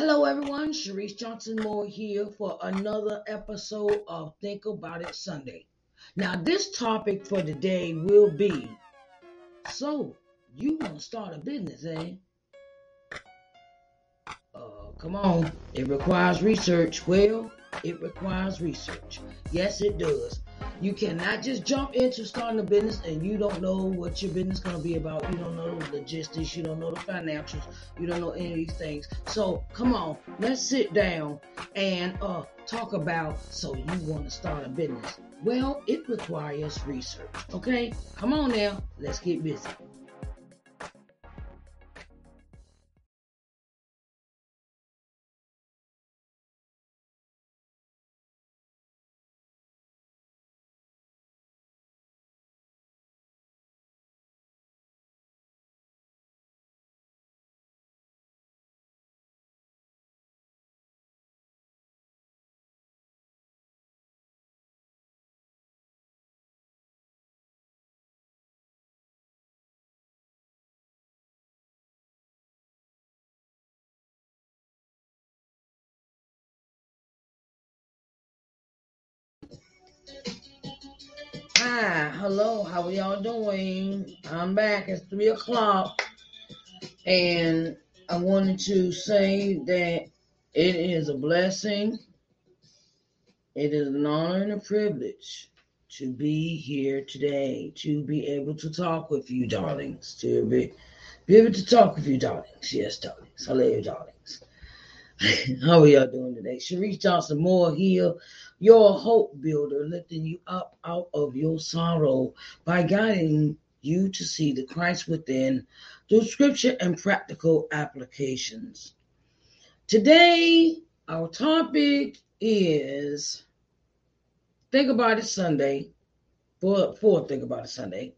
Hello, everyone. Sharice Johnson Moore here for another episode of Think About It Sunday. Now, this topic for today will be so you want to start a business, eh? Uh, come on. It requires research. Well, it requires research. Yes, it does. You cannot just jump into starting a business and you don't know what your business is going to be about. You don't know the logistics. You don't know the financials. You don't know any of these things. So come on, let's sit down and uh, talk about. So you want to start a business? Well, it requires research. Okay, come on now, let's get busy. Hi, hello, how are y'all doing? I'm back. It's three o'clock, and I wanted to say that it is a blessing, it is an honor and a privilege to be here today, to be able to talk with you, darlings, to be, be able to talk with you, darlings. Yes, darlings. Hello, darlings. How are y'all doing today? Sharice Johnson Moore here, your hope builder, lifting you up out of your sorrow by guiding you to see the Christ within through scripture and practical applications. Today, our topic is Think About It Sunday, for, for Think About It Sunday.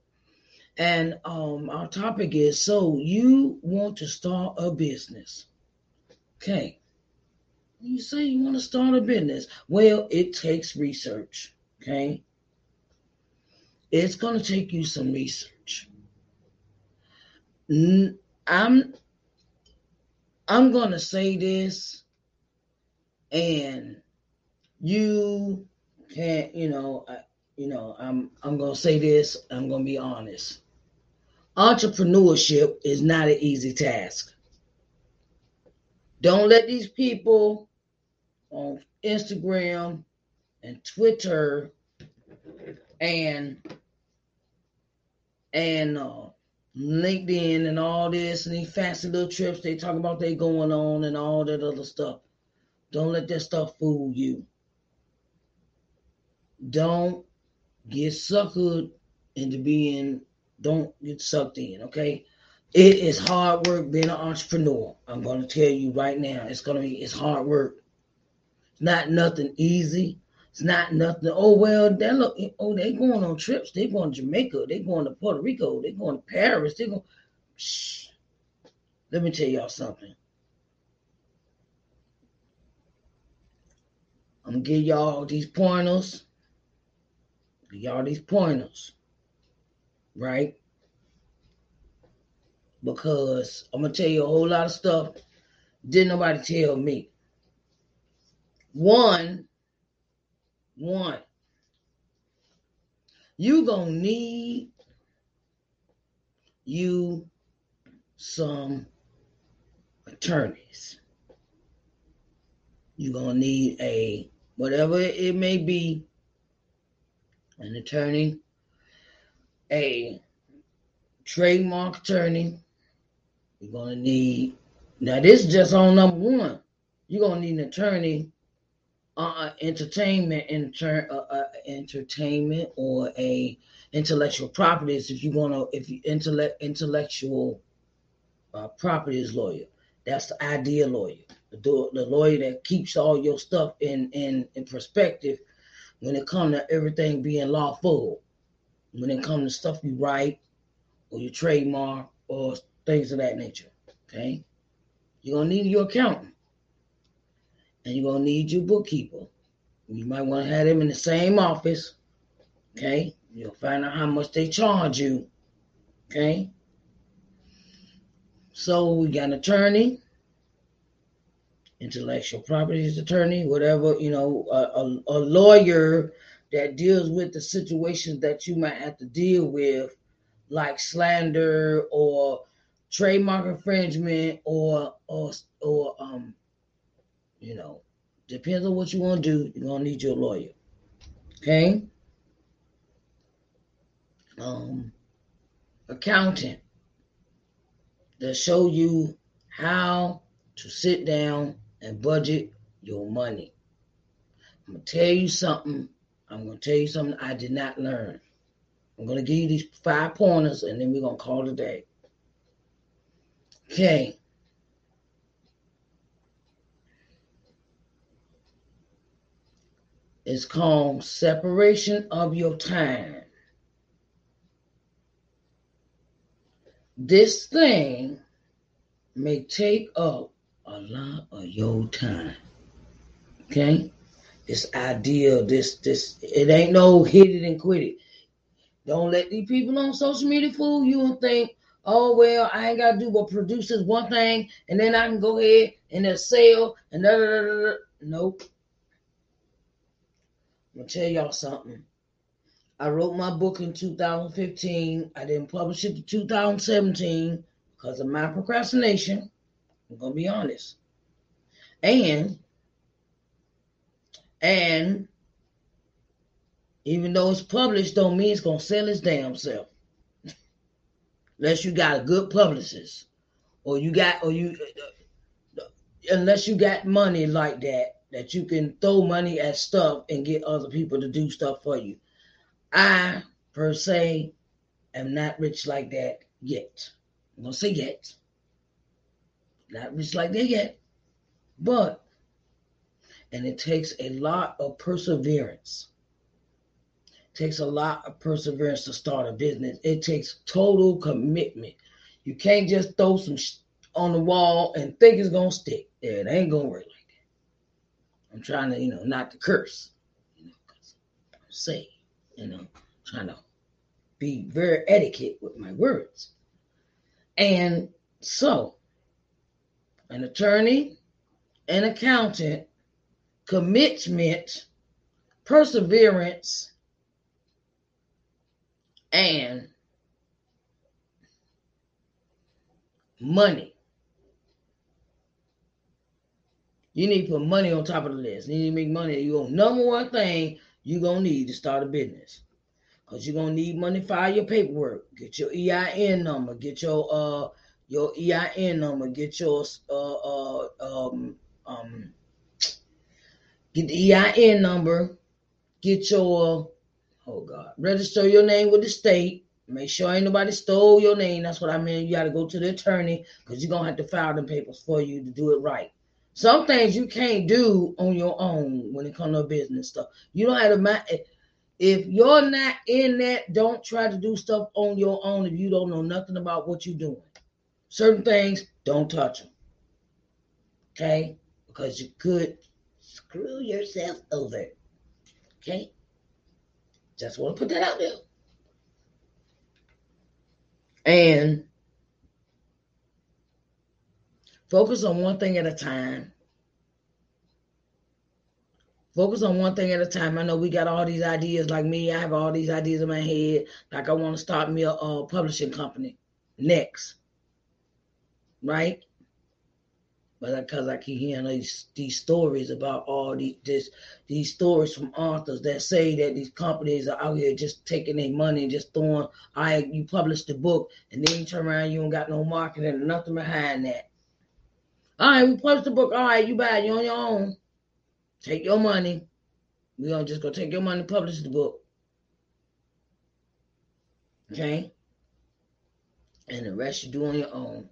And um, our topic is So You Want to Start a Business. Okay. You say you want to start a business. Well, it takes research. Okay. It's going to take you some research. I'm I'm going to say this and you can't, you know, I, you know, I'm I'm going to say this, I'm going to be honest. Entrepreneurship is not an easy task. Don't let these people on Instagram and Twitter and and uh, LinkedIn and all this and these fancy little trips they talk about they going on and all that other stuff. Don't let that stuff fool you. Don't get suckered into being. Don't get sucked in. Okay. It is hard work being an entrepreneur. I'm to tell you right now. It's to be it's hard work not nothing easy. It's not nothing. Oh well, they look. Oh, they going on trips. They going to Jamaica. They going to Puerto Rico. They going to Paris. They going. Shh. Let me tell y'all something. I'm gonna give y'all these pointers. Give y'all these pointers, right? Because I'm gonna tell you a whole lot of stuff. Didn't nobody tell me. One, one, you gonna need you some attorneys. You're gonna need a whatever it may be, an attorney, a trademark attorney. You're gonna need now this is just on number one. You're gonna need an attorney uh, entertainment uh, uh, entertainment or a intellectual properties if you want to if you intellect intellectual uh, properties lawyer. That's the idea lawyer. The, the lawyer that keeps all your stuff in in in perspective when it comes to everything being lawful. When it comes to stuff you write or your trademark or things of that nature okay? You're gonna need your accountant and you're gonna need your bookkeeper. You might want to have them in the same office. Okay, you'll find out how much they charge you. Okay. So we got an attorney, intellectual properties attorney, whatever, you know, a, a, a lawyer that deals with the situations that you might have to deal with, like slander or trademark infringement or or or um you know depends on what you want to do you're gonna need your lawyer okay? Um accountant that show you how to sit down and budget your money. I'm gonna tell you something i'm gonna tell you something i did not learn. I'm gonna give you these five pointers and then we're gonna call it a day Okay. It's called separation of your time. This thing may take up a lot of your time. Okay? This idea, this, this, it ain't no hit it and quit it. Don't let these people on social media fool you and think, oh well, I ain't gotta do but produce this one thing, and then I can go ahead and sell and da da da da. Nope. I'm gonna tell y'all something. I wrote my book in 2015. I didn't publish it in 2017 because of my procrastination. I'm gonna be honest. And and even though it's published, don't mean it's gonna sell its damn self unless you got a good publicist or you got or you uh, uh, unless you got money like that that you can throw money at stuff and get other people to do stuff for you. I per se am not rich like that yet. I'm gonna say yet. Not rich like that yet. But and it takes a lot of perseverance takes a lot of perseverance to start a business. It takes total commitment. You can't just throw some sh- on the wall and think it's gonna stick. It ain't gonna work like that. I'm trying to, you know, not to curse, you know, saying, you know, trying to be very etiquette with my words. And so, an attorney, an accountant, commitment, perseverance, and money. You need to put money on top of the list. You need to make money. You go number one thing you're gonna need to start a business. Cause you're gonna need money file your paperwork, get your EIN number, get your uh your EIN number, get your uh uh um um get the EIN number, get your Oh God. Register your name with the state. Make sure ain't nobody stole your name. That's what I mean. You got to go to the attorney because you're gonna have to file the papers for you to do it right. Some things you can't do on your own when it comes to business stuff. You don't have to. If you're not in that, don't try to do stuff on your own if you don't know nothing about what you're doing. Certain things, don't touch them. Okay? Because you could screw yourself over. Okay? Just want to put that out there. And focus on one thing at a time. Focus on one thing at a time. I know we got all these ideas like me. I have all these ideas in my head. Like I want to start me a, a publishing company next. Right? but because I keep hearing these these stories about all these this these stories from authors that say that these companies are out here just taking their money and just throwing. I you publish the book and then you turn around, you don't got no marketing nothing behind that. All right, we published the book. All right, you buy it. You're on your own. Take your money. We gonna just go take your money, publish the book. Okay. And the rest you do on your own.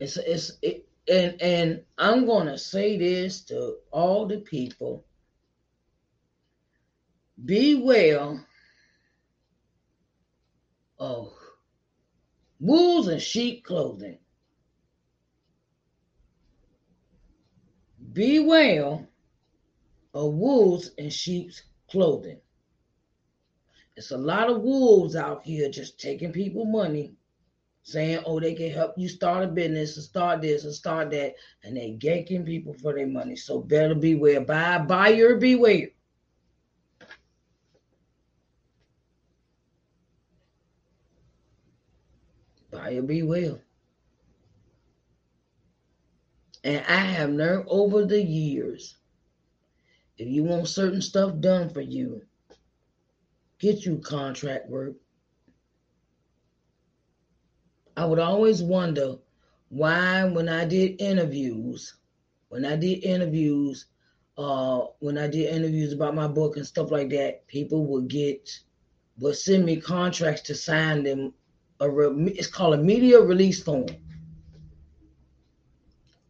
It's it's it, and and I'm gonna say this to all the people. Beware of wolves and sheep clothing. Beware of wolves and sheep's clothing. It's a lot of wolves out here just taking people money saying, oh, they can help you start a business and start this and start that, and they ganking people for their money. So better beware. Buy buyer beware. Buyer well. And I have learned over the years, if you want certain stuff done for you, get you contract work I would always wonder why, when I did interviews, when I did interviews, uh, when I did interviews about my book and stuff like that, people would get would send me contracts to sign them. A re, it's called a media release form.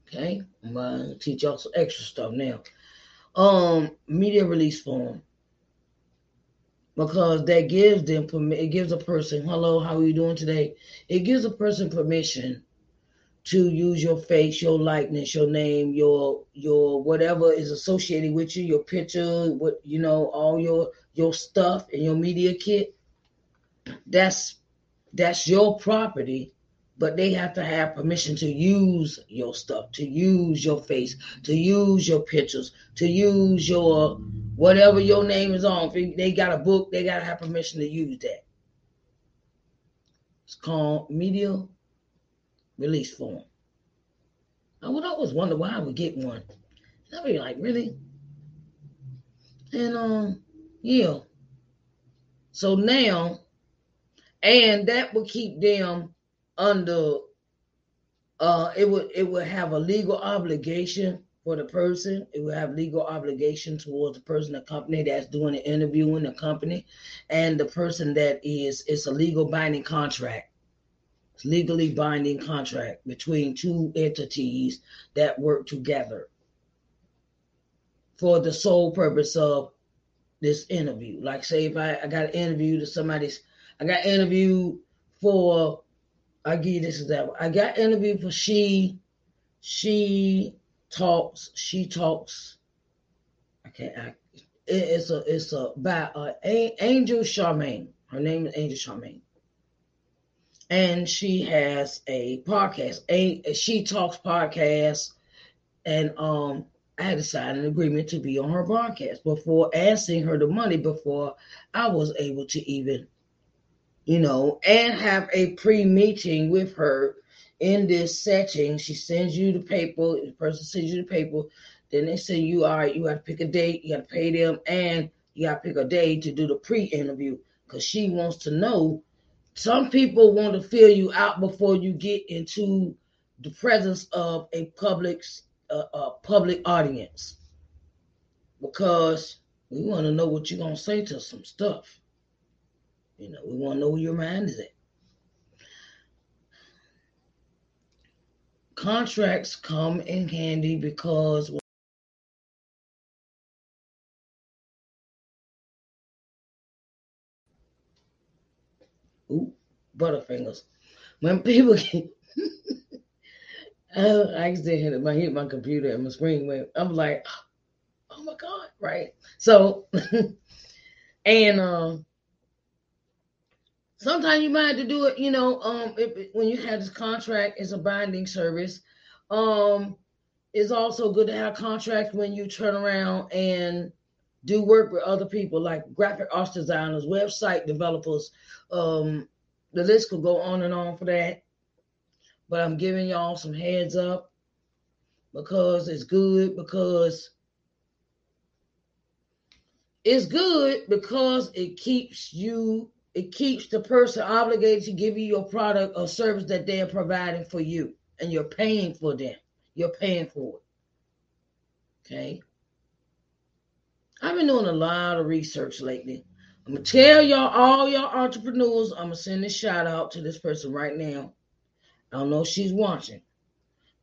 Okay, I'm gonna teach y'all some extra stuff now. Um, media release form because that gives them permit. It gives a person, hello, how are you doing today? It gives a person permission to use your face, your likeness, your name, your your whatever is associated with you, your picture, what you know, all your your stuff and your media kit. That's that's your property, but they have to have permission to use your stuff, to use your face, to use your pictures, to use your whatever your name is on. If they got a book, they got to have permission to use that. It's called media release form. I would always wonder why I would get one. I'd be like, really? And um, yeah. So now, and that would keep them under uh it would it would have a legal obligation for the person. It will have legal obligation towards the person, the company that's doing the interview in the company, and the person that is it's a legal binding contract. It's legally binding contract between two entities that work together for the sole purpose of this interview. Like say if I, I got an interview to somebody's I got interviewed for I give you this example. I got interviewed for she she talks. She talks. I can't. I, it's a it's a by uh, Angel Charmaine. Her name is Angel Charmaine, and she has a podcast. A she talks podcast, and um, I had to sign an agreement to be on her podcast before asking her the money before I was able to even, you know, and have a pre meeting with her in this setting, she sends you the paper, the person sends you the paper, then they say you are you have to pick a date, you got to pay them, and you got to pick a day to do the pre-interview because she wants to know. Some people want to fill you out before you get into the presence of a public uh, a public audience because we want to know what you're gonna say to some stuff. You know, we want to know where your mind is at. contracts come in handy because Ooh, butterfingers. When people get I accidentally hit my hit my computer and my screen went. I'm like, oh my god, right? So, and um, Sometimes you might have to do it, you know, um, if, when you have this contract, it's a binding service. Um, it's also good to have contracts when you turn around and do work with other people like graphic arts designers, website developers. Um, the list could go on and on for that. But I'm giving y'all some heads up because it's good because it's good because it keeps you it keeps the person obligated to give you your product or service that they are providing for you, and you're paying for them. You're paying for it. Okay. I've been doing a lot of research lately. I'm gonna tell y'all, all y'all entrepreneurs, I'm gonna send a shout out to this person right now. I don't know if she's watching,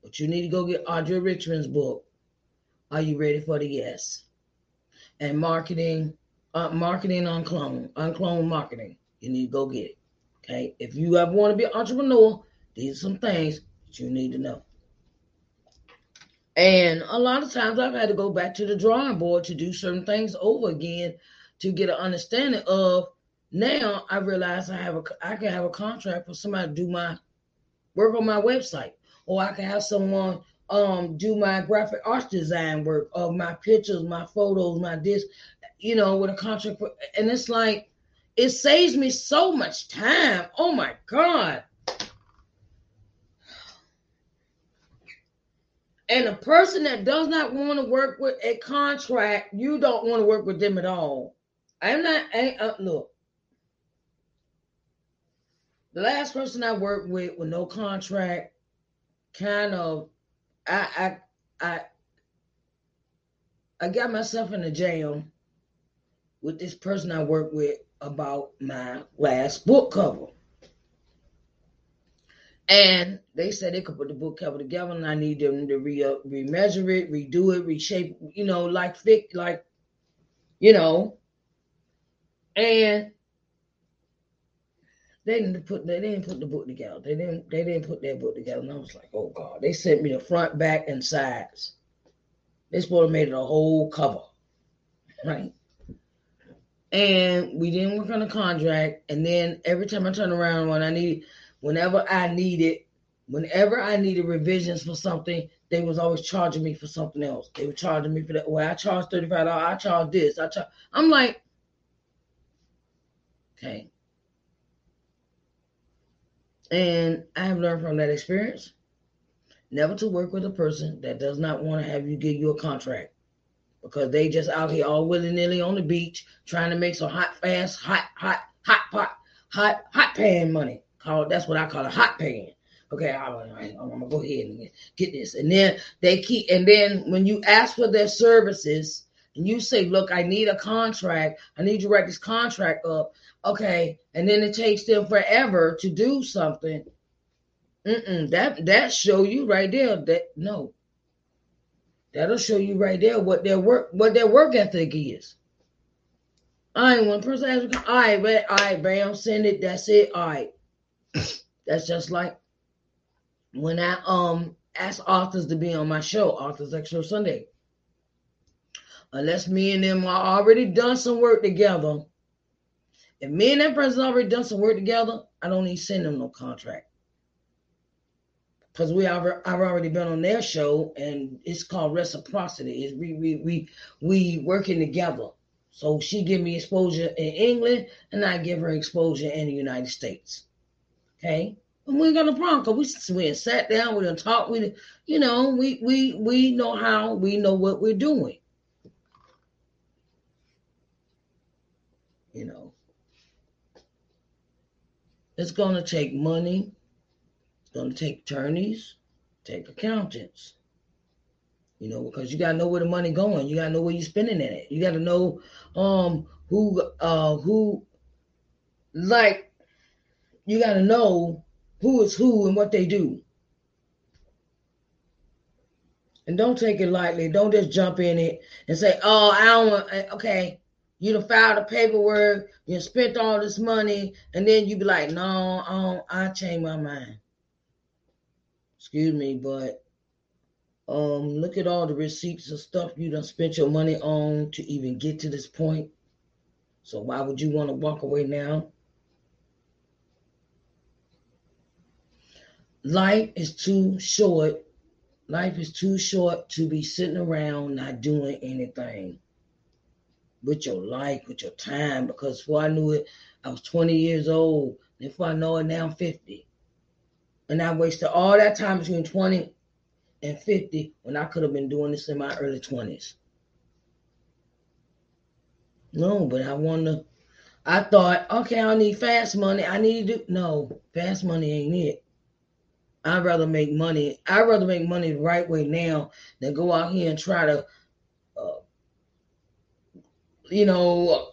but you need to go get Audrey Richmond's book. Are you ready for the yes? And marketing, uh, marketing on clone, on clone marketing. You need to go get it. Okay. If you ever want to be an entrepreneur, these are some things that you need to know. And a lot of times I've had to go back to the drawing board to do certain things over again to get an understanding of now I realize I have a I can have a contract for somebody to do my work on my website, or I can have someone um do my graphic arts design work of my pictures, my photos, my disc, you know, with a contract. And it's like it saves me so much time. Oh my god. And a person that does not want to work with a contract, you don't want to work with them at all. I'm not. I, uh, look, the last person I worked with with no contract, kind of, I I I I got myself in a jam with this person I worked with about my last book cover. And they said they could put the book cover together, and I need them to re uh, remeasure it, redo it, reshape, you know, like thick, like, you know. And they didn't put they didn't put the book together. They didn't they didn't put that book together. And I was like, oh God. They sent me the front, back, and sides. Supposed to made it a whole cover. Right. And we didn't work on a contract. And then every time I turn around when I need whenever I needed, whenever I needed revisions for something, they was always charging me for something else. They were charging me for that. Well, I charge $35, I charge this. I charge I'm like, okay. And I have learned from that experience never to work with a person that does not want to have you give you a contract because they just out here all willy nilly on the beach trying to make some hot, fast, hot, hot, hot pot, hot, hot pan money. Call that's what I call a hot pan. Okay, I'm, I'm gonna go ahead and get this, and then they keep, and then when you ask for their services, and you say, "Look, I need a contract. I need you to write this contract up." Okay, and then it takes them forever to do something. Mm-mm, that that show you right there that no. That'll show you right there what their work what their work ethic is. I ain't one person asks, all right, but all right, bam, send it. That's it. All right. That's just like when I um ask authors to be on my show, Authors Extra Sunday. Unless me and them are already done some work together, if me and that person already done some work together, I don't need send them no contract. Because we have I've already been on their show and it's called reciprocity. It's we we we we working together. So she give me exposure in England and I give her exposure in the United States. Okay. And we ain't got no problem because we we sat down, we done talked, we you know, we we we know how, we know what we're doing. You know. It's to take money. Going to take attorneys, take accountants. You know, because you gotta know where the money going. You gotta know where you're spending it. You gotta know um who uh who like you gotta know who is who and what they do. And don't take it lightly. Don't just jump in it and say, "Oh, I don't want." Eh, okay, you done filed the paperwork, you spent all this money, and then you be like, no, I, I change my mind. Excuse me, but um, look at all the receipts and stuff you done spent your money on to even get to this point. So why would you want to walk away now? Life is too short. Life is too short to be sitting around not doing anything with your life, with your time, because before I knew it, I was 20 years old. And before I know it, now I'm 50. And I wasted all that time between 20 and 50 when I could have been doing this in my early 20s. No, but I want to. I thought, okay, I need fast money. I need to. No, fast money ain't it. I'd rather make money. I'd rather make money the right way now than go out here and try to uh, you know,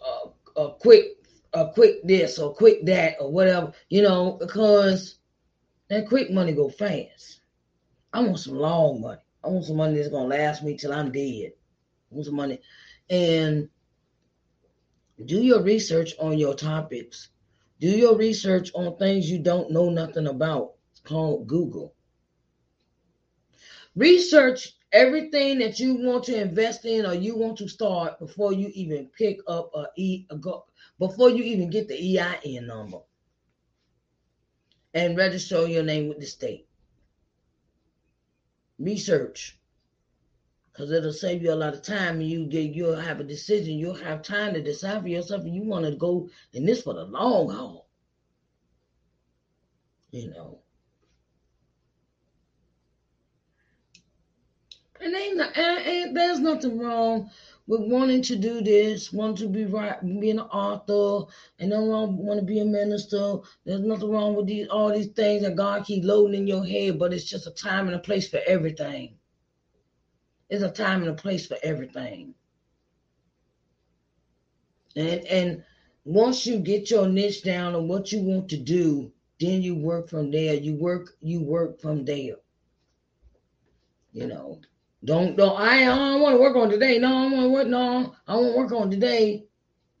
a, a quick, a quick this or quick that or whatever, you know, because that quick money go fast. I want some long money. I want some money that's gonna last me till I'm dead. I want some money, and do your research on your topics. Do your research on things you don't know nothing about. Called Google. Research everything that you want to invest in or you want to start before you even pick up a e a go before you even get the EIN number. And register your name with the state. Research. Because it'll save you a lot of time and you get you'll have a decision. You'll have time to decide for yourself and you want to go in this for the long haul. You know. And ain't, ain't there's nothing wrong with wanting to do this, wanting to be right, being an author, and no wrong want to be a minister. There's nothing wrong with these all these things that God keep loading in your head, but it's just a time and a place for everything. It's a time and a place for everything. And and once you get your niche down on what you want to do, then you work from there. You work you work from there. You know. Don't don't I, I don't want to work on today. No, I want to work. No, I won't work on today.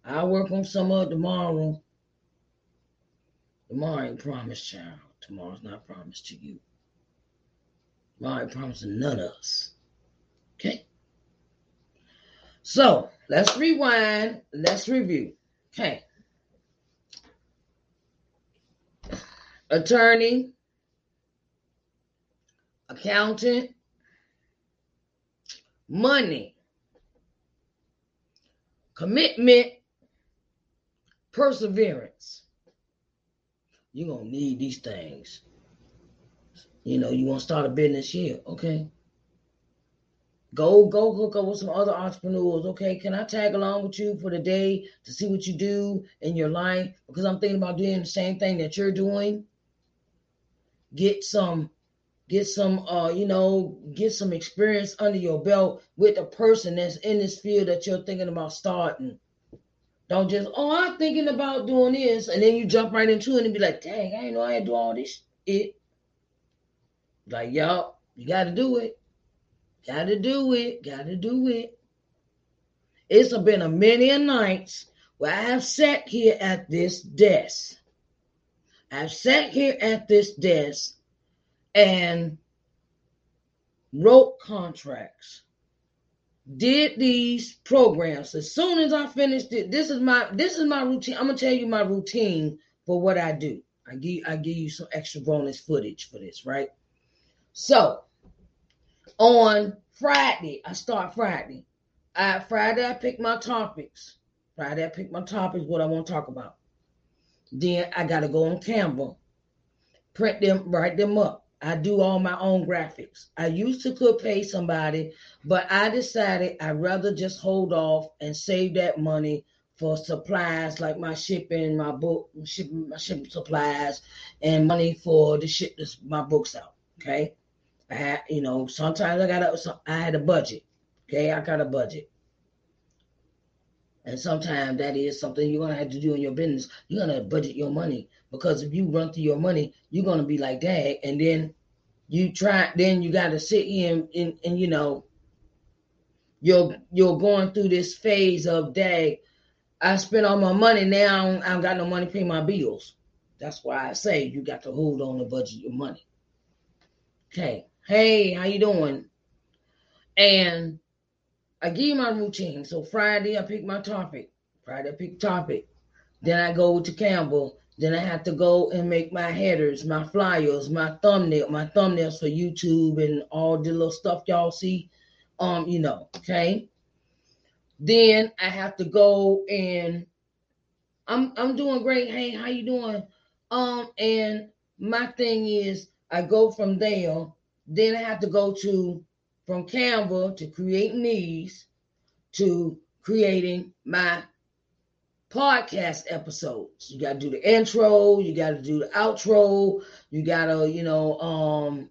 I'll work on some of tomorrow. Tomorrow ain't promised, child. Tomorrow's not promised to you. Tomorrow ain't promised to none of us. Okay. So let's rewind. Let's review. Okay. Attorney, accountant, money, commitment, perseverance. You're going to need these things. You know, you want to start a business here, okay? Go, go hook up with some other entrepreneurs, okay? Can I tag along with you for the day to see what you do in your life? Because I'm thinking about doing the same thing that you're doing. Get some get some uh you know get some experience under your belt with a person that's in this field that you're thinking about starting. Don't just oh i'm thinking about doing this and then you jump right into it and be like dang i didn't know i had to do all this it like y'all you gotta do it. Gotta do it. Gotta do it. It's been a many a nights where i have sat here at this desk. I've sat here at this desk and wrote contracts. Did these programs. As soon as i finished it this is my this is my routine. I'm gonna tell you my routine for what i do. I give i give you some extra bonus footage for this right? So on friday i start friday. I, friday i pick my topics. Friday i pick my topics what i want to talk about. Then i gotta go on canva print them write them up I do all my own graphics. I used to could pay somebody, but I decided I'd rather just hold off and save that money for supplies like my shipping, my book, shipping, my shipping supplies, and money for the ship this, my books out. Okay, I had, you know, sometimes I got a, I had a budget. Okay, I got a budget. And sometimes that is something you're gonna have to do in your business. You're gonna budget your money because if you run through your money, you're gonna be like that, and then you try. Then you got to sit here and, and, you know you're you're going through this phase of day. I spent all my money now. I don't got no money to pay my bills. That's why I say you got to hold on to budget your money. Okay. Hey, how you doing? And I give you my routine. So Friday I pick my topic. Friday I pick topic. Then I go to Canva then I have to go and make my headers, my flyers, my thumbnail, my thumbnails for YouTube and all the little stuff y'all see. Um, you know, okay. Then I have to go and I'm I'm doing great. Hey, how you doing? Um, and my thing is I go from there, then I have to go to from Canva to creating these to creating my podcast episodes. You got to do the intro, you got to do the outro, you got to, you know, um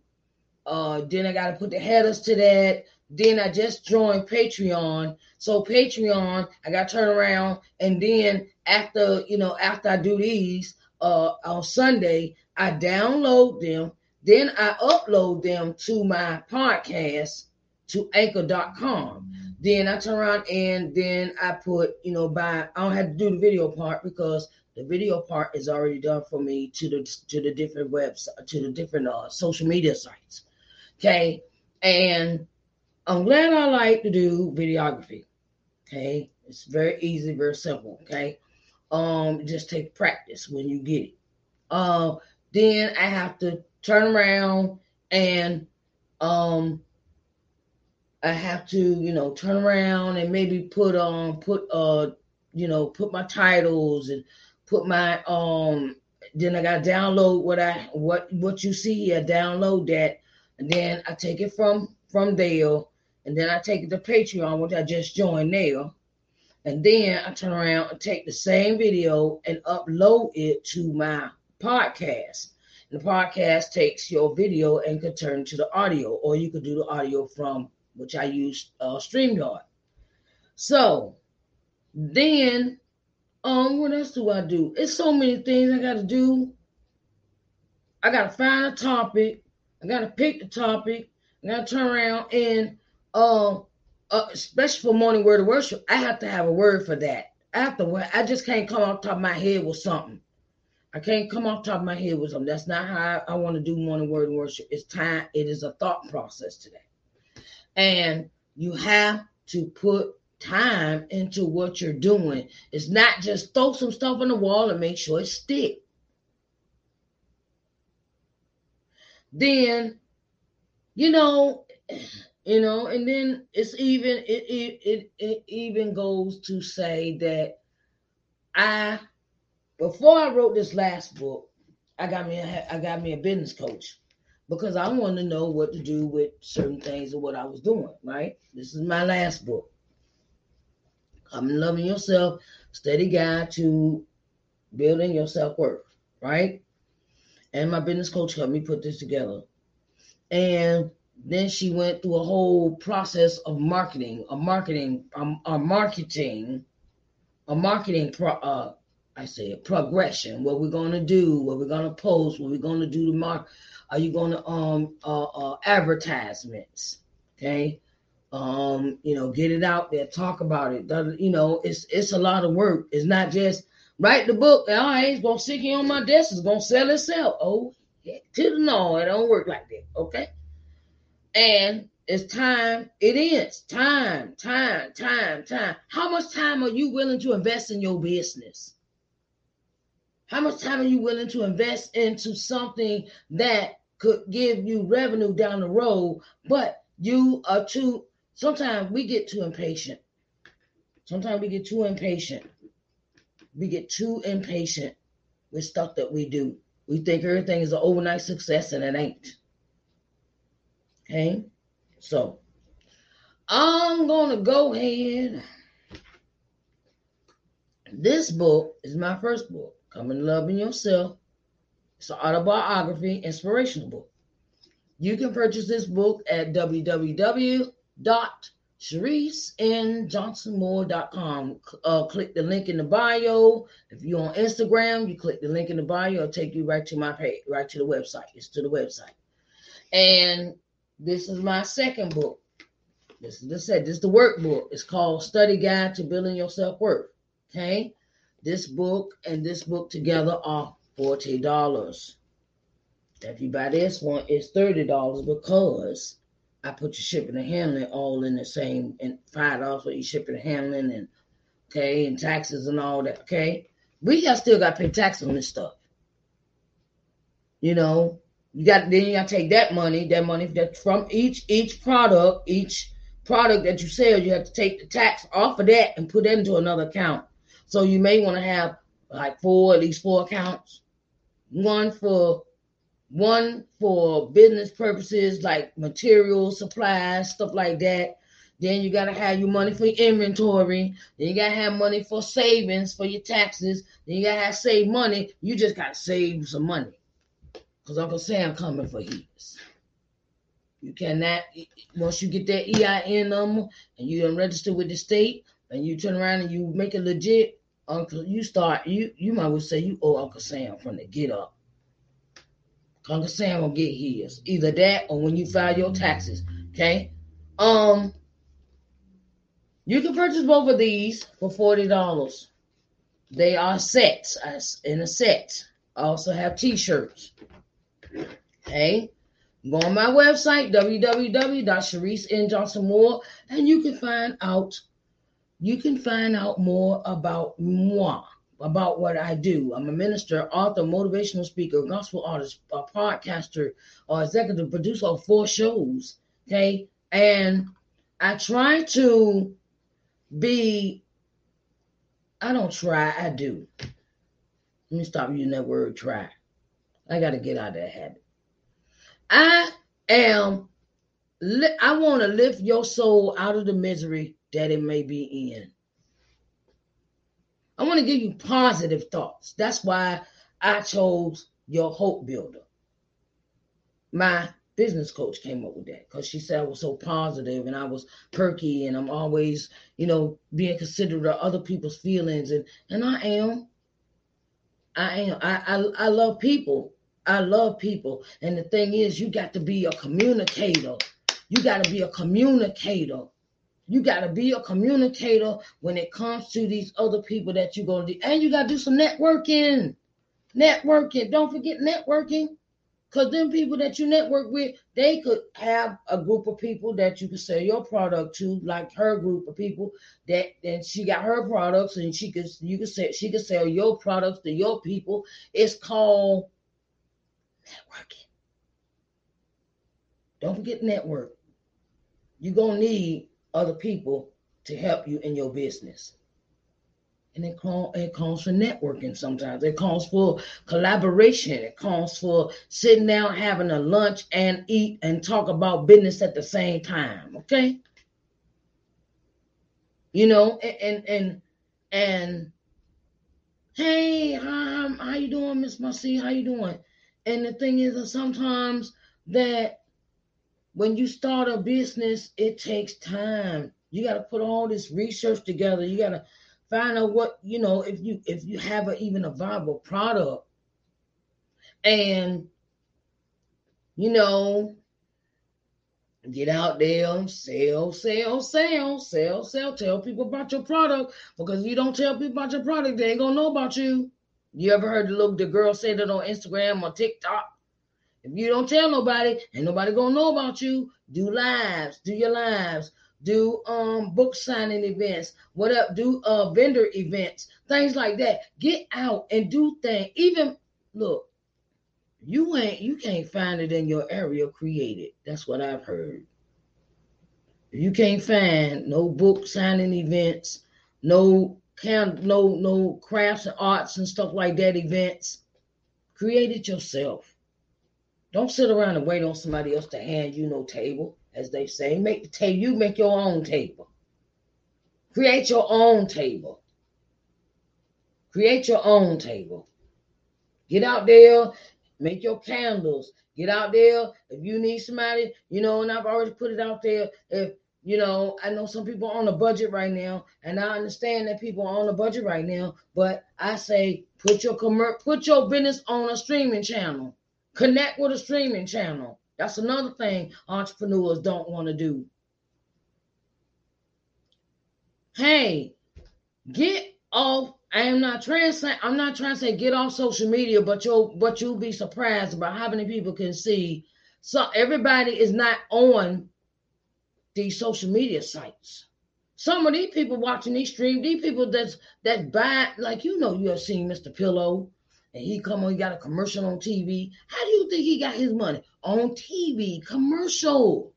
uh then I got to put the headers to that. Then I just joined Patreon. So Patreon, I got turn around and then after, you know, after I do these uh on Sunday, I download them, then I upload them to my podcast to anchor.com. Then I turn around and then I put, you know, by I don't have to do the video part because the video part is already done for me to the to the different webs to the different uh, social media sites. Okay. And I'm glad I like to do videography. Okay. It's very easy, very simple. Okay. Um, just take practice when you get it. Uh, then I have to turn around and um I have to, you know, turn around and maybe put um put uh you know put my titles and put my um then I gotta download what I what what you see here, download that, and then I take it from from there, and then I take it to Patreon, which I just joined there. And then I turn around and take the same video and upload it to my podcast. The podcast takes your video and can turn to the audio, or you could do the audio from which I use uh, StreamYard. So then, um, what else do I do? It's so many things I got to do. I got to find a topic. I got to pick the topic. I got to turn around and, uh, uh, especially for morning word of worship, I have to have a word for that. I have to. I just can't come off top of my head with something. I can't come off top of my head with something. That's not how I, want to do morning word worship. It's time. It is a thought process today. And you have to put time into what you're doing. It's not just throw some stuff on the wall and make sure it stick. Then, you know, you know, and then it's even it it it, it even goes to say that I before I wrote this last book, I got me a, I got me a business coach because I wanted to know what to do with certain things and what I was doing, right? This is my last book. I'm loving yourself, steady guide to building your self-worth, right? And my business coach helped me put this together. And then she went through a whole process of marketing, a marketing, um, a marketing, a marketing pro, uh, I say a progression, what we're gonna do, what we're gonna post, what we're gonna do tomorrow. are you to um uh, uh, advertisements? Okay, um you know get it out there, talk about it. You know it's it's a lot of work. It's not just write the book. All right, it's gonna sit here on my desk. It's gonna sell itself. Oh, to the no, it don't work like that. Okay, and it's time. It is time, time, time, time. How much time are you willing to invest in your business? How much time are you willing to invest into something that could give you revenue down the road, but you are too, sometimes we get too impatient. Sometimes we get too impatient. We get too impatient with stuff that we do. We think everything is an overnight success and it ain't. Okay? So I'm to go ahead. This book is my first book, Come and Loving Yourself it's an autobiography, inspirational book. You can purchase this book at www.sharicenjohnsonmoore.com. Uh, click the link in the bio. If you're on Instagram, you click the link in the bio. It'll take you right to my page, right to the website. It's to the website. And this is my second book. This is the set. This is the workbook. It's called Study Guide to Building Your Self Worth. Okay. This book and this book together are $40. If you buy this one, it's $30 because I put your shipping and handling all in the same and five dollars for your shipping and handling and okay and taxes and all that. Okay. We got still got to pay tax on this stuff. You know, you got then you gotta take that money, that money that from each each product, each product that you sell, you have to take the tax off of that and put that into another account. So you may want to have like four, at least four accounts one for one for business purposes like materials, supplies, stuff like that. Then you gotta have your money for your inventory. Then you gotta have money for savings for your taxes. Then you gotta have save money. You just gotta save some money. Cause Uncle Sam coming for his. You cannot once you get that EIN number and you done register with the state and you turn around and you make it legit, Uncle, you start you you might well say you owe Uncle Sam from the get up. Uncle Sam will get his. Either that or when you file your taxes. Okay. Um you can purchase both of these for $40. They are sets in a set. I also have t-shirts. Okay. Go on my website, www.sharicenjohnsonmoore, and you can find out you can find out more about moi about what I do. I'm a minister, author, motivational speaker, gospel artist, a podcaster, or executive producer of four shows. Okay. And I try to be, I don't try, I do. Let me stop using that word try. I got to get out of that habit. I am, I want to lift your soul out of the misery that it may be in. I want to give you positive thoughts. That's why I chose your hope builder. My business coach came up with that because she said I was so positive and I was perky and I'm always, you know, being considerate of other people's feelings and and I am. I am. I I, I love people. I love people. And the thing is, you got to be a communicator. You got to be a communicator. You got to be a communicator when it comes to these other people that you're going to do. And you got to do some networking. Networking. Don't forget networking. Because them people that you network with, they could have a group of people that you could sell your product to, like her group of people that then she got her products and she could you could say she could sell your products to your people. It's called networking. Don't forget network. You're gonna need other people to help you in your business. And it, call, it calls for networking sometimes. It calls for collaboration. It calls for sitting down, having a lunch, and eat and talk about business at the same time. Okay. You know, and and and hey, how, how you doing, Miss Marcy? How you doing? And the thing is that sometimes that when you start a business, it takes time. You got to put all this research together. You got to find out what you know if you if you have a, even a viable product, and you know, get out there, and sell, sell, sell, sell, sell. Tell people about your product because you don't tell people about your product, they ain't gonna know about you. You ever heard the look the girl say that on Instagram or TikTok? If you don't tell nobody, ain't nobody gonna know about you. Do lives, do your lives, do um book signing events, what up, do uh vendor events, things like that. Get out and do things. Even look, you ain't you can't find it in your area, create it. That's what I've heard. You can't find no book signing events, no can no no crafts and arts and stuff like that events, create it yourself. Don't sit around and wait on somebody else to hand you no table, as they say. Make the table, you make your own table. Create your own table. Create your own table. Get out there, make your candles. Get out there. If you need somebody, you know, and I've already put it out there. If you know, I know some people are on a budget right now, and I understand that people are on a budget right now. But I say, put your commer- put your business on a streaming channel. Connect with a streaming channel. That's another thing entrepreneurs don't want to do. Hey, get off. I am not trying I'm not trying to say get off social media, but you'll but you'll be surprised about how many people can see. So everybody is not on these social media sites. Some of these people watching these streams, these people that's that buy like you know you have seen Mr. Pillow and he come on, he got a commercial on TV. How do you think he got his money? On TV, commercial.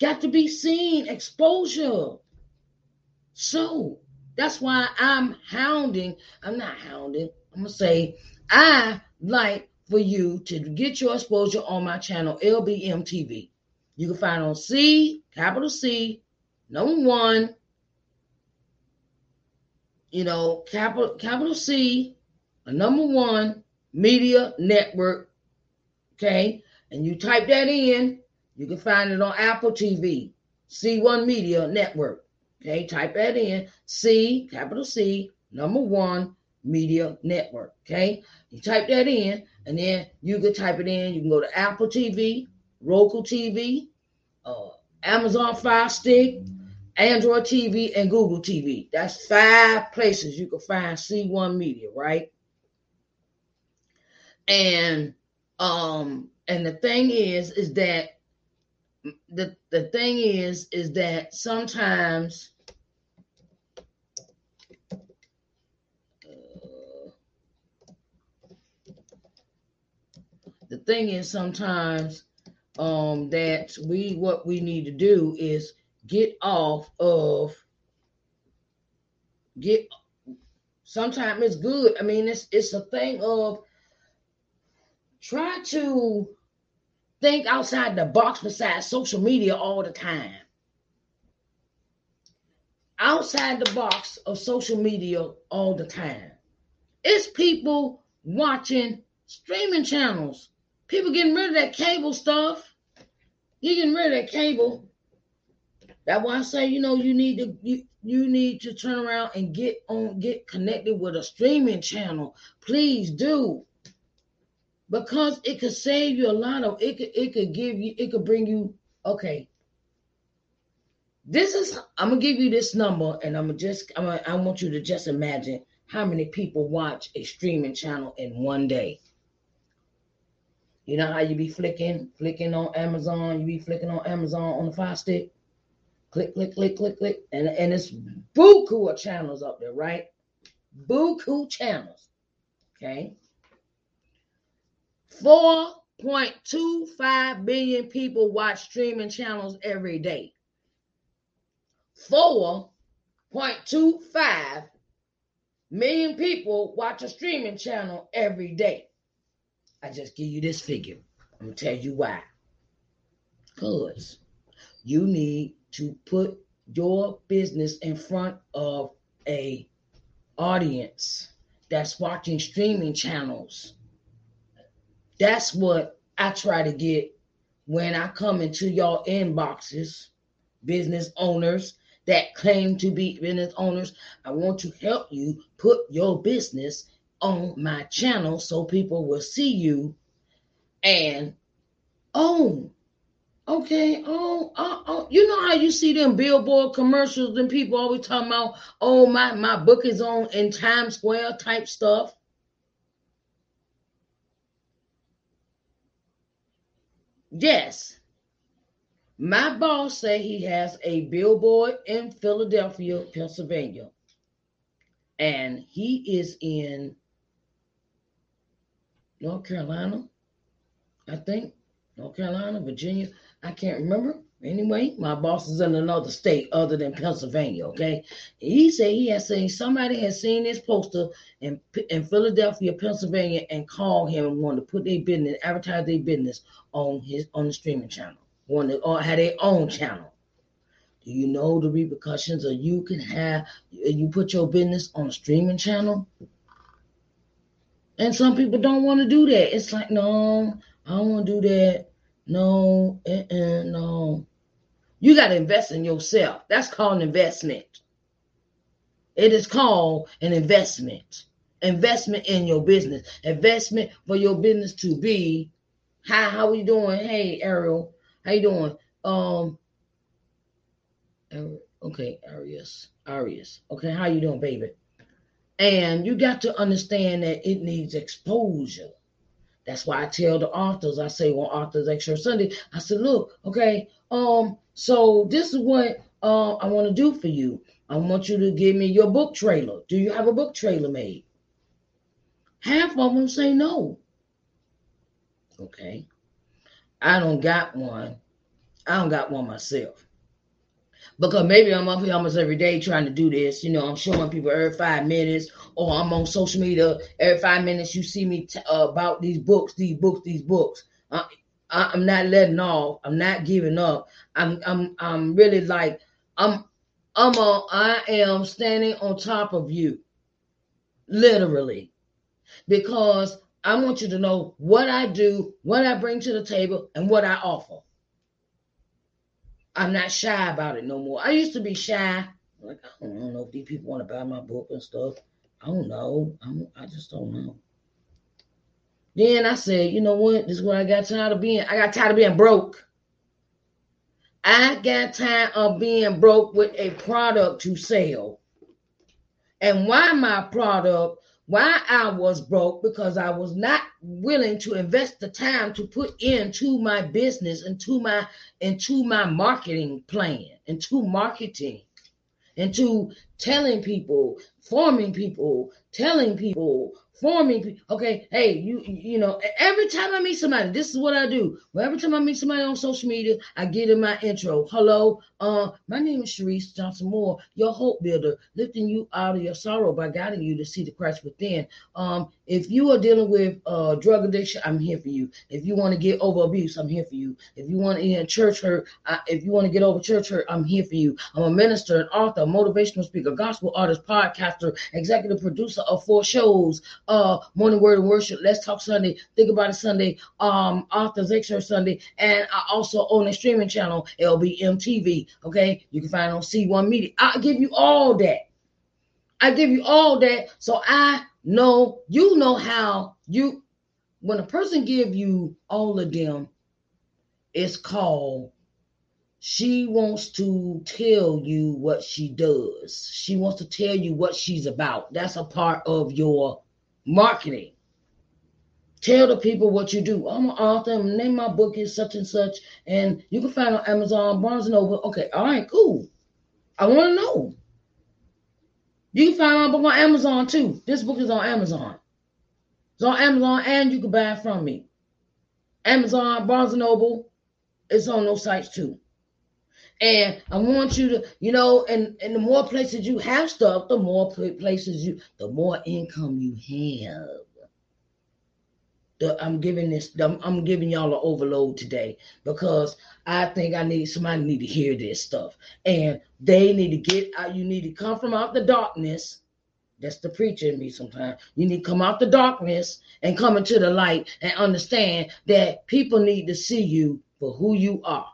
Got to be seen, exposure. So that's why I'm hounding. I'm not hounding. I'm gonna say I like for you to get your exposure on my channel, LBM TV. You can find on C, capital C, number one, you know, capital capital C, a number one media network. Okay. And you type that in, you can find it on Apple TV, C1 Media Network. Okay. Type that in, C, capital C, number one media network. Okay. You type that in, and then you can type it in. You can go to Apple TV, Roku TV, uh, Amazon Fire Stick, Android TV, and Google TV. That's five places you can find C1 Media, right? And um, and the thing is, is that the the thing is, is that sometimes uh, the thing is sometimes um, that we what we need to do is get off of get sometimes it's good. I mean it's it's a thing of try to think outside the box besides social media all the time outside the box of social media all the time it's people watching streaming channels People getting rid of that cable stuff. You getting rid of that cable. That's why I say, you know, you need to you you need to turn around and get on get connected with a streaming channel. Please do. Because it could save you a lot of it could it could give you it could bring you okay. This is I'm gonna give you this number and I'm gonna just I'm gonna, I want you to just imagine how many people watch a streaming channel in one day. You know how you be flicking, flicking on Amazon, you be flicking on Amazon on the fire stick. Click, click, click, click, click. And, and it's buku of channels up there, right? Buku channels. Okay. 4.25 billion people watch streaming channels every day. 4.25 million people watch a streaming channel every day. I just give you this figure. I'm gonna tell you why. Because you need to put your business in front of a audience that's watching streaming channels. That's what I try to get when I come into your inboxes, business owners that claim to be business owners. I want to help you put your business on my channel so people will see you and oh okay oh, oh, oh you know how you see them billboard commercials and people always talking about oh my my book is on in times square type stuff yes my boss say he has a billboard in philadelphia pennsylvania and he is in North Carolina, I think. North Carolina, Virginia. I can't remember. Anyway, my boss is in another state other than Pennsylvania. Okay, he said he has seen somebody has seen this poster in in Philadelphia, Pennsylvania, and called him and wanted to put their business, advertise their business on his on the streaming channel, wanted or had their own channel. Do you know the repercussions of you can have you put your business on a streaming channel? And some people don't want to do that. It's like, no, I don't want to do that. No, uh-uh, no. You got to invest in yourself. That's called an investment. It is called an investment. Investment in your business. Investment for your business to be. Hi, How are you doing? Hey Ariel, how you doing? Um. Okay, Arius, Arius. Okay, how you doing, baby? And you got to understand that it needs exposure. That's why I tell the authors, I say on Authors Excerpt Sunday, I said, look, okay, um, so this is what uh, I want to do for you. I want you to give me your book trailer. Do you have a book trailer made? Half of them say no. Okay. I don't got one. I don't got one myself because maybe I'm up here almost every day trying to do this. You know, I'm showing people every five minutes, or I'm on social media every five minutes. You see me t- uh, about these books, these books, these books. I, I'm not letting off. I'm not giving up. I'm I'm I'm really like I'm I'm a, I am standing on top of you, literally, because I want you to know what I do, what I bring to the table, and what I offer. I'm not shy about it no more. I used to be shy. Like, I don't know if these people want to buy my book and stuff. I don't know. I'm, I just don't know. Then I said, you know what? This is what I got tired of being. I got tired of being broke. I got tired of being broke with a product to sell. And why my product why I was broke because I was not willing to invest the time to put into my business, into my into my marketing plan, into marketing, into telling people, forming people, telling people forming. Okay, hey, you you know, every time I meet somebody, this is what I do. Well, every time I meet somebody on social media, I get in my intro. Hello, uh, my name is Sharice Johnson Moore, your hope builder, lifting you out of your sorrow by guiding you to see the Christ within. Um, if you are dealing with uh drug addiction, I'm here for you. If you want to get over abuse, I'm here for you. If you want to end church hurt, I, if you want to get over church hurt, I'm here for you. I'm a minister, an author, motivational speaker, gospel artist, podcaster, executive producer of four shows morning word and worship let's talk sunday think about it sunday um authors excerpt sunday and i also own a streaming channel lbmtv okay you can find on c1 media i give you all that i give you all that so i know you know how you when a person give you all of them it's called she wants to tell you what she does. She wants to tell you what she's about. That's a part of your marketing. Tell the people what you do. I'm an author. Name my book is such and such, and you can find on Amazon, Barnes and Noble. Okay, all right, cool. I want to know. You can find my book on Amazon too. This book is on Amazon. It's on Amazon, and you can buy it from me. Amazon, Barnes and Noble. It's on those sites too. And I want you to, you know, and, and the more places you have stuff, the more places you, the more income you have. The, I'm giving this, I'm, I'm giving y'all an overload today because I think I need somebody need to hear this stuff, and they need to get out. You need to come from out the darkness. That's the preacher in me sometimes. You need to come out the darkness and come into the light and understand that people need to see you for who you are.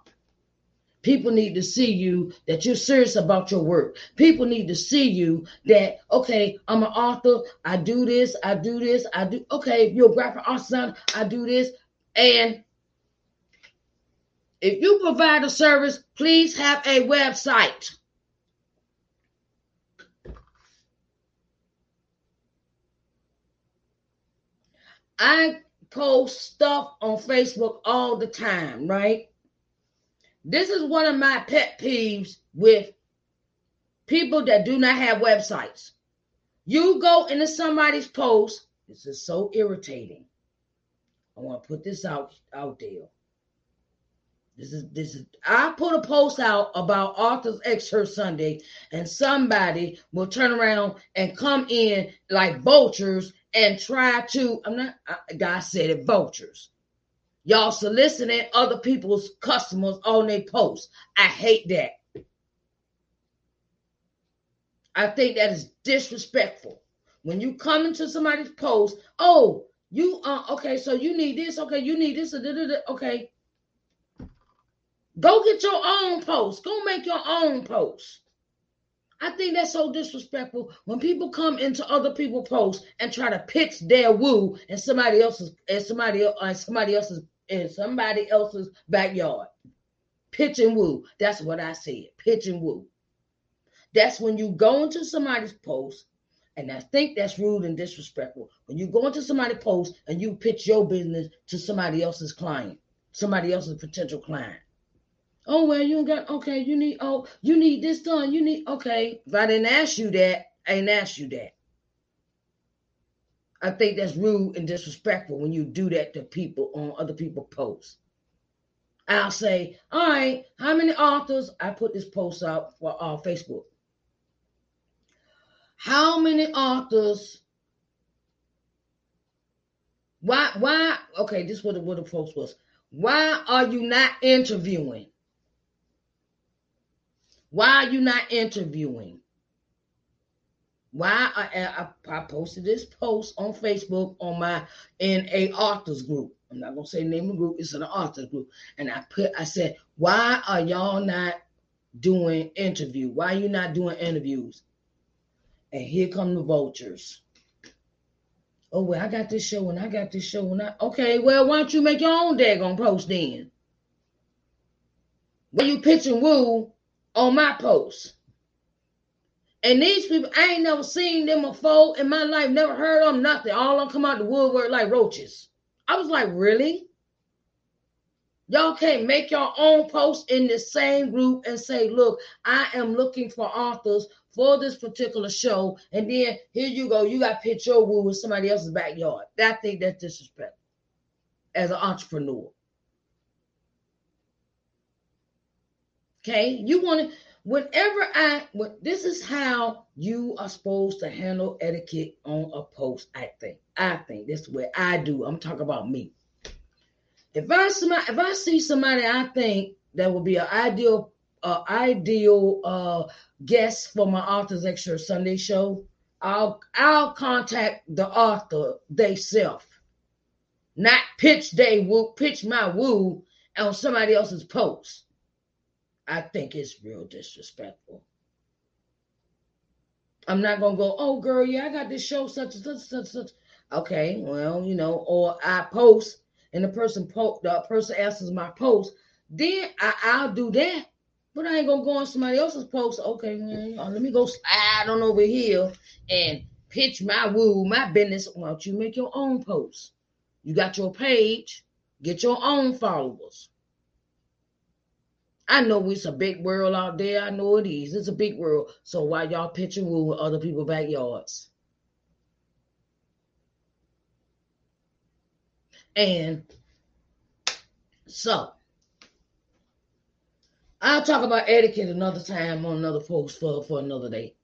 People need to see you that you're serious about your work. People need to see you that, okay, I'm an author. I do this. I do this. I do. Okay, you're a graphic artist. I do this. And if you provide a service, please have a website. I post stuff on Facebook all the time, right? This is one of my pet peeves with people that do not have websites. You go into somebody's post. This is so irritating. I want to put this out out there. This is this is I put a post out about Authors Excerpt Sunday, and somebody will turn around and come in like vultures and try to. I'm not. God said it, vultures Y'all soliciting other people's customers on their posts. I hate that. I think that is disrespectful. When you come into somebody's post, oh, you uh okay, so you need this, okay, you need this, okay. Go get your own post. Go make your own post. I think that's so disrespectful when people come into other people's posts and try to pitch their woo and somebody else's and somebody and somebody else's in somebody else's backyard. Pitch and woo. That's what I said. Pitch and woo. That's when you go into somebody's post, and I think that's rude and disrespectful. When you go into somebody's post and you pitch your business to somebody else's client, somebody else's potential client. Oh well, you got okay. You need oh, you need this done. You need okay. If I didn't ask you that, I ain't asked you that. I think that's rude and disrespectful when you do that to people on other people's posts. I'll say, all right, how many authors? I put this post out for uh, Facebook. How many authors? Why? Why? Okay, this is what the, what the post was. Why are you not interviewing? Why are you not interviewing? Why I, I, I posted this post on Facebook on my in a authors group. I'm not gonna say name of group. It's an authors group, and I put I said, why are y'all not doing interview? Why you not doing interviews? And here come the vultures. Oh well, I got this show and I got this show and I okay. Well, why don't you make your own daggone post then? Why you pitching woo on my post? And these people, I ain't never seen them before in my life, never heard of them, nothing. All of them come out the woodwork like roaches. I was like, really? Y'all can't make your own post in the same group and say, look, I am looking for authors for this particular show. And then here you go, you got pitch your woo in somebody else's backyard. I think that's disrespectful as an entrepreneur. Okay, you want to whenever I this is how you are supposed to handle etiquette on a post. I think. I think this is what I do. I'm talking about me. If I if I see somebody I think that would be an ideal uh, ideal uh, guest for my author's excerpt Sunday show, I'll I'll contact the author they self, not pitch they woo pitch my woo on somebody else's post. I think it's real disrespectful. I'm not gonna go, oh girl, yeah, I got this show such and such such such. Okay, well, you know, or I post and the person po- the person answers my post, then I, I'll do that. But I ain't gonna go on somebody else's post. Okay, man, let me go slide on over here and pitch my woo, my business. Why don't you make your own post? You got your page, get your own followers. I know it's a big world out there. I know it is. It's a big world. So why y'all pitching woo with other people's backyards? And so I'll talk about etiquette another time on another post for, for another day.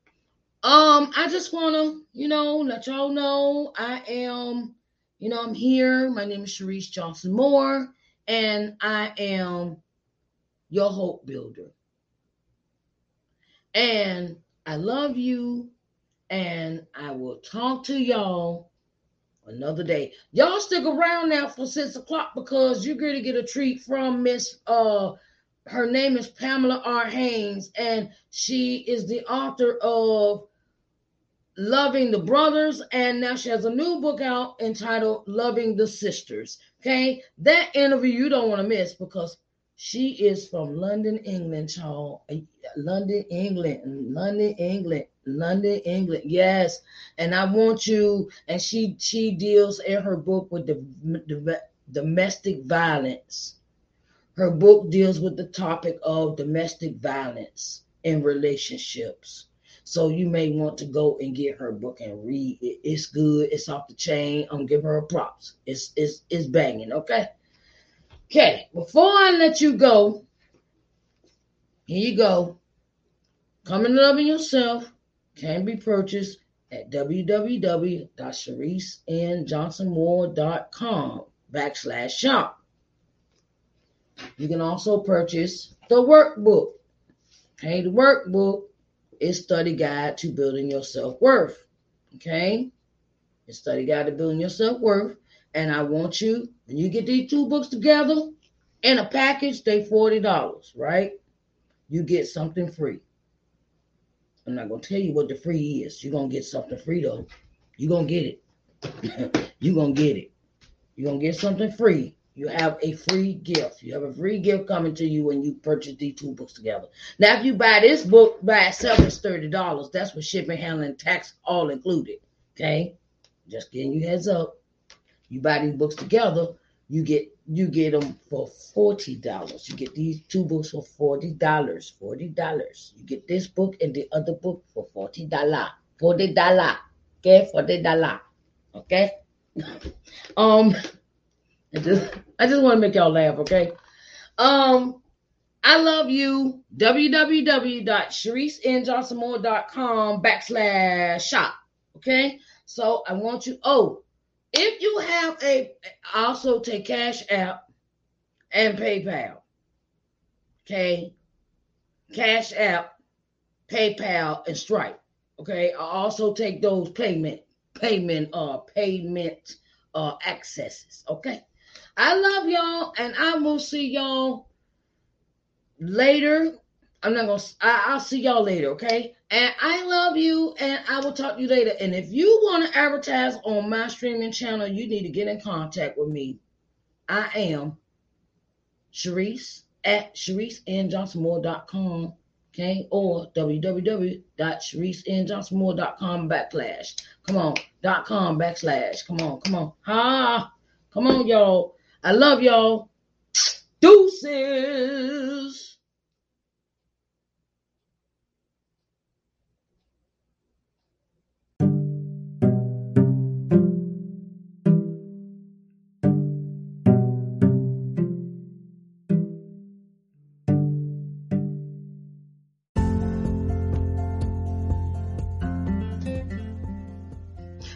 Um, I just wanna, you know, let y'all know I am, you know, I'm here. My name is Sharice Johnson Moore, and I am your hope builder. And I love you, and I will talk to y'all another day. Y'all stick around now for six o'clock because you're going to get a treat from Miss. Uh, her name is Pamela R. Haynes, and she is the author of Loving the Brothers, and now she has a new book out entitled Loving the Sisters. Okay, that interview you don't want to miss because she is from London, England, y'all. Eh, London, England, London, England, London, England. Yes, and I want you. And she she deals in her book with the, the domestic violence. Her book deals with the topic of domestic violence in relationships. So you may want to go and get her book and read it. It's good. It's off the chain. I'm giving her props. It's it's it's banging. Okay. Okay, before I let you go, here you go. Come and Loving Yourself can be purchased at www.sharicenjohnsonmoore.com backslash shop. You can also purchase the workbook. Okay, the workbook is study guide to building your self-worth. Okay, it's study guide to building your self-worth. And I want you, when you get these two books together in a package, they $40, right? You get something free. I'm not gonna tell you what the free is. You're gonna get something free though. You're gonna get it. You're gonna get it. You're gonna get something free. You have a free gift. You have a free gift coming to you when you purchase these two books together. Now, if you buy this book by itself, it's $30. That's with shipping, handling, tax all included. Okay? Just getting you heads up. You buy these books together, you get you get them for forty dollars. You get these two books for forty dollars. Forty dollars. You get this book and the other book for forty dollar. Forty dollar. Okay, forty dollar. Okay. um, I just I just want to make y'all laugh. Okay. Um, I love you. www.sharicenjohnsonmoore.com backslash shop. Okay. So I want you. Oh, if you have a, also take Cash App and PayPal. Okay. Cash App, PayPal, and Stripe. Okay. I also take those payment, payment, uh, payment, uh, accesses. Okay. I love y'all, and I will see y'all later. I'm not gonna. I, I'll see y'all later. Okay. And I love you, and I will talk to you later. And if you want to advertise on my streaming channel, you need to get in contact with me. I am Sharice at ShariceNJohnsonMoore.com, okay, or www.ShariceNJohnsonMoore.com backslash. Come on, dot com backslash. Come on, come on. Ha! Come on, y'all. I love y'all. Do